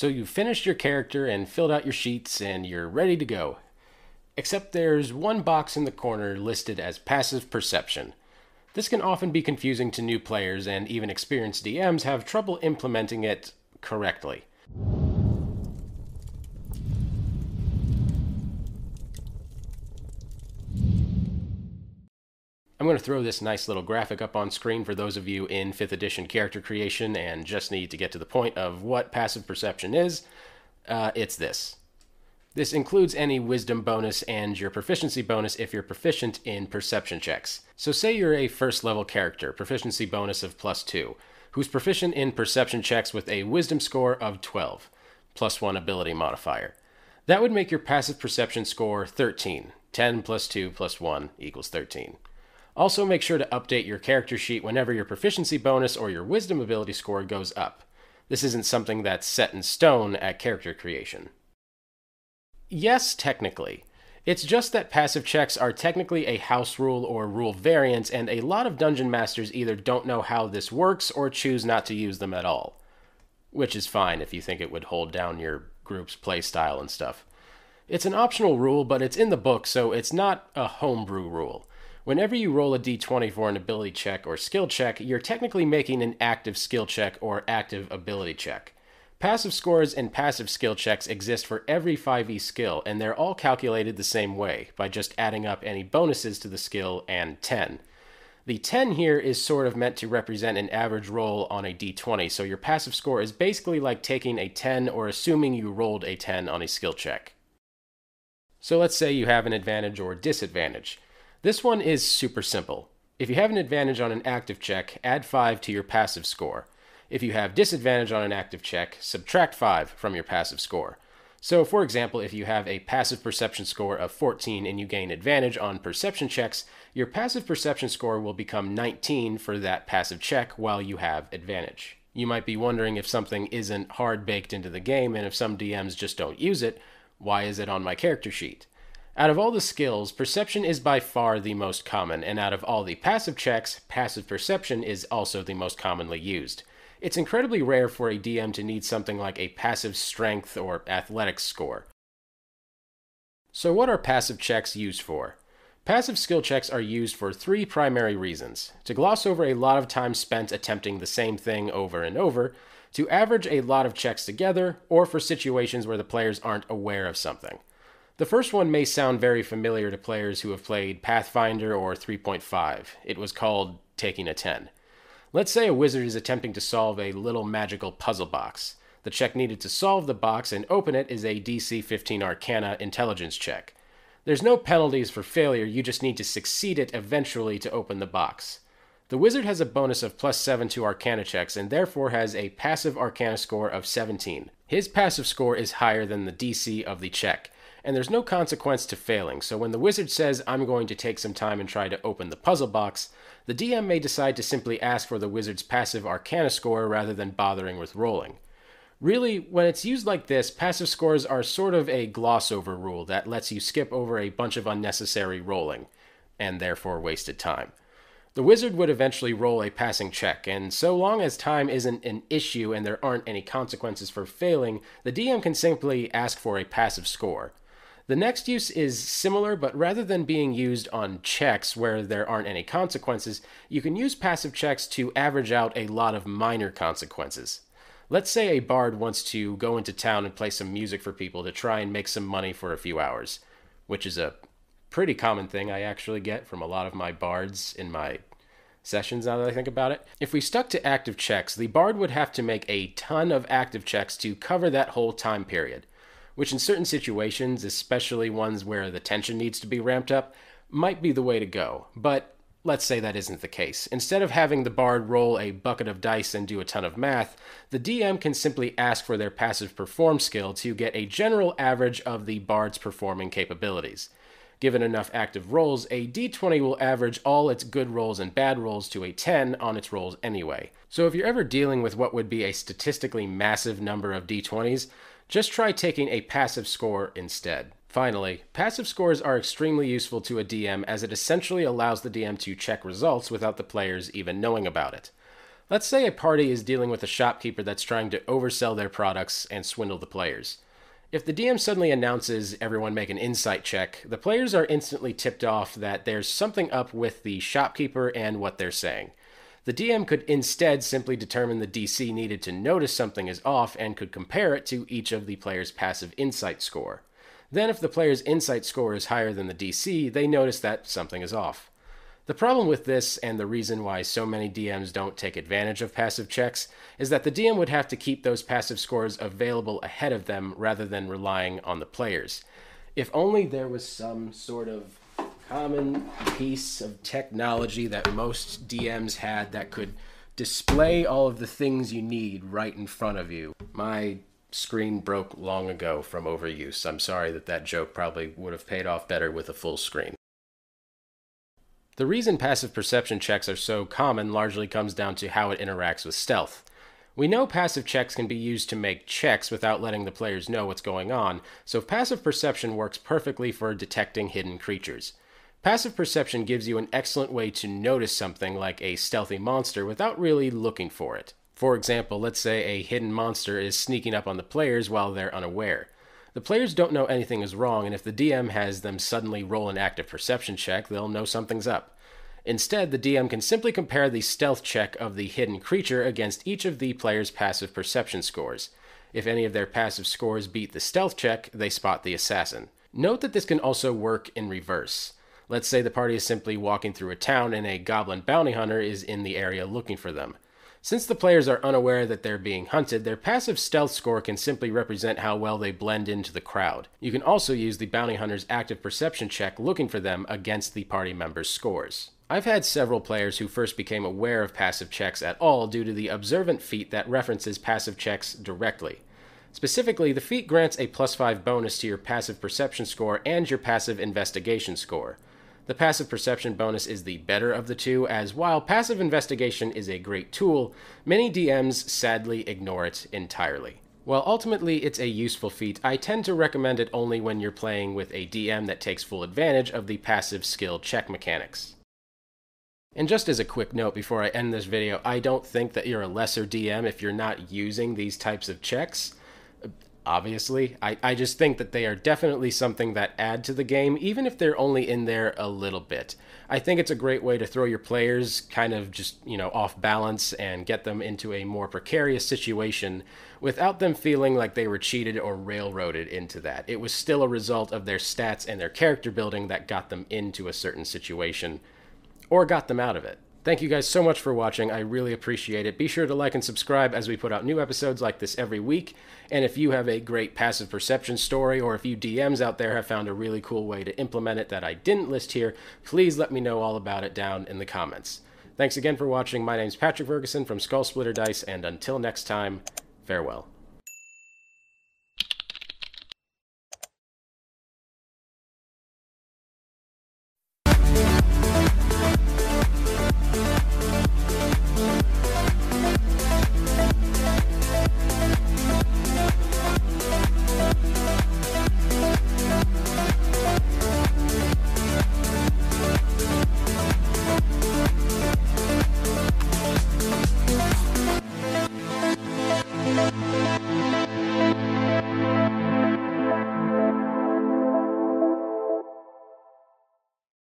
So you've finished your character and filled out your sheets and you're ready to go. Except there's one box in the corner listed as passive perception. This can often be confusing to new players, and even experienced DMs have trouble implementing it correctly. I'm going to throw this nice little graphic up on screen for those of you in 5th edition character creation and just need to get to the point of what passive perception is. Uh, it's this. This includes any wisdom bonus and your proficiency bonus if you're proficient in perception checks. So, say you're a first level character, proficiency bonus of plus 2, who's proficient in perception checks with a wisdom score of 12, plus 1 ability modifier. That would make your passive perception score 13. 10 plus 2 plus 1 equals 13. Also, make sure to update your character sheet whenever your proficiency bonus or your wisdom ability score goes up. This isn't something that's set in stone at character creation. Yes, technically. It's just that passive checks are technically a house rule or rule variant, and a lot of dungeon masters either don't know how this works or choose not to use them at all. Which is fine if you think it would hold down your group's playstyle and stuff. It's an optional rule, but it's in the book, so it's not a homebrew rule. Whenever you roll a d20 for an ability check or skill check, you're technically making an active skill check or active ability check. Passive scores and passive skill checks exist for every 5e skill, and they're all calculated the same way, by just adding up any bonuses to the skill and 10. The 10 here is sort of meant to represent an average roll on a d20, so your passive score is basically like taking a 10 or assuming you rolled a 10 on a skill check. So let's say you have an advantage or disadvantage. This one is super simple. If you have an advantage on an active check, add 5 to your passive score. If you have disadvantage on an active check, subtract 5 from your passive score. So, for example, if you have a passive perception score of 14 and you gain advantage on perception checks, your passive perception score will become 19 for that passive check while you have advantage. You might be wondering if something isn't hard baked into the game and if some DMs just don't use it, why is it on my character sheet? Out of all the skills, perception is by far the most common, and out of all the passive checks, passive perception is also the most commonly used. It's incredibly rare for a DM to need something like a passive strength or athletics score. So, what are passive checks used for? Passive skill checks are used for three primary reasons to gloss over a lot of time spent attempting the same thing over and over, to average a lot of checks together, or for situations where the players aren't aware of something. The first one may sound very familiar to players who have played Pathfinder or 3.5. It was called Taking a 10. Let's say a wizard is attempting to solve a little magical puzzle box. The check needed to solve the box and open it is a DC 15 Arcana intelligence check. There's no penalties for failure, you just need to succeed it eventually to open the box. The wizard has a bonus of plus 7 to Arcana checks and therefore has a passive Arcana score of 17. His passive score is higher than the DC of the check and there's no consequence to failing. So when the wizard says, I'm going to take some time and try to open the puzzle box, the DM may decide to simply ask for the wizard's passive arcana score rather than bothering with rolling. Really, when it's used like this, passive scores are sort of a gloss over rule that lets you skip over a bunch of unnecessary rolling, and therefore wasted time. The wizard would eventually roll a passing check, and so long as time isn't an issue and there aren't any consequences for failing, the DM can simply ask for a passive score. The next use is similar, but rather than being used on checks where there aren't any consequences, you can use passive checks to average out a lot of minor consequences. Let's say a bard wants to go into town and play some music for people to try and make some money for a few hours, which is a pretty common thing I actually get from a lot of my bards in my sessions now that I think about it. If we stuck to active checks, the bard would have to make a ton of active checks to cover that whole time period which in certain situations, especially ones where the tension needs to be ramped up, might be the way to go. But let's say that isn't the case. Instead of having the bard roll a bucket of dice and do a ton of math, the DM can simply ask for their passive perform skill to get a general average of the bard's performing capabilities. Given enough active rolls, a d20 will average all its good rolls and bad rolls to a 10 on its rolls anyway. So if you're ever dealing with what would be a statistically massive number of d20s, just try taking a passive score instead. Finally, passive scores are extremely useful to a DM as it essentially allows the DM to check results without the players even knowing about it. Let's say a party is dealing with a shopkeeper that's trying to oversell their products and swindle the players. If the DM suddenly announces everyone make an insight check, the players are instantly tipped off that there's something up with the shopkeeper and what they're saying. The DM could instead simply determine the DC needed to notice something is off and could compare it to each of the player's passive insight score. Then, if the player's insight score is higher than the DC, they notice that something is off. The problem with this, and the reason why so many DMs don't take advantage of passive checks, is that the DM would have to keep those passive scores available ahead of them rather than relying on the players. If only there was some sort of common piece of technology that most DMs had that could display all of the things you need right in front of you. My screen broke long ago from overuse. I'm sorry that that joke probably would have paid off better with a full screen. The reason passive perception checks are so common largely comes down to how it interacts with stealth. We know passive checks can be used to make checks without letting the players know what's going on, so passive perception works perfectly for detecting hidden creatures. Passive perception gives you an excellent way to notice something like a stealthy monster without really looking for it. For example, let's say a hidden monster is sneaking up on the players while they're unaware. The players don't know anything is wrong, and if the DM has them suddenly roll an active perception check, they'll know something's up. Instead, the DM can simply compare the stealth check of the hidden creature against each of the player's passive perception scores. If any of their passive scores beat the stealth check, they spot the assassin. Note that this can also work in reverse. Let's say the party is simply walking through a town and a goblin bounty hunter is in the area looking for them. Since the players are unaware that they're being hunted, their passive stealth score can simply represent how well they blend into the crowd. You can also use the bounty hunter's active perception check looking for them against the party member's scores. I've had several players who first became aware of passive checks at all due to the observant feat that references passive checks directly. Specifically, the feat grants a plus 5 bonus to your passive perception score and your passive investigation score. The passive perception bonus is the better of the two, as while passive investigation is a great tool, many DMs sadly ignore it entirely. While ultimately it's a useful feat, I tend to recommend it only when you're playing with a DM that takes full advantage of the passive skill check mechanics. And just as a quick note before I end this video, I don't think that you're a lesser DM if you're not using these types of checks obviously. I, I just think that they are definitely something that add to the game, even if they're only in there a little bit. I think it's a great way to throw your players kind of just, you know, off balance and get them into a more precarious situation without them feeling like they were cheated or railroaded into that. It was still a result of their stats and their character building that got them into a certain situation or got them out of it. Thank you guys so much for watching. I really appreciate it. Be sure to like and subscribe as we put out new episodes like this every week. And if you have a great passive perception story or if you DMs out there have found a really cool way to implement it that I didn't list here, please let me know all about it down in the comments. Thanks again for watching. My name's Patrick Ferguson from Skull Splitter Dice, and until next time, farewell.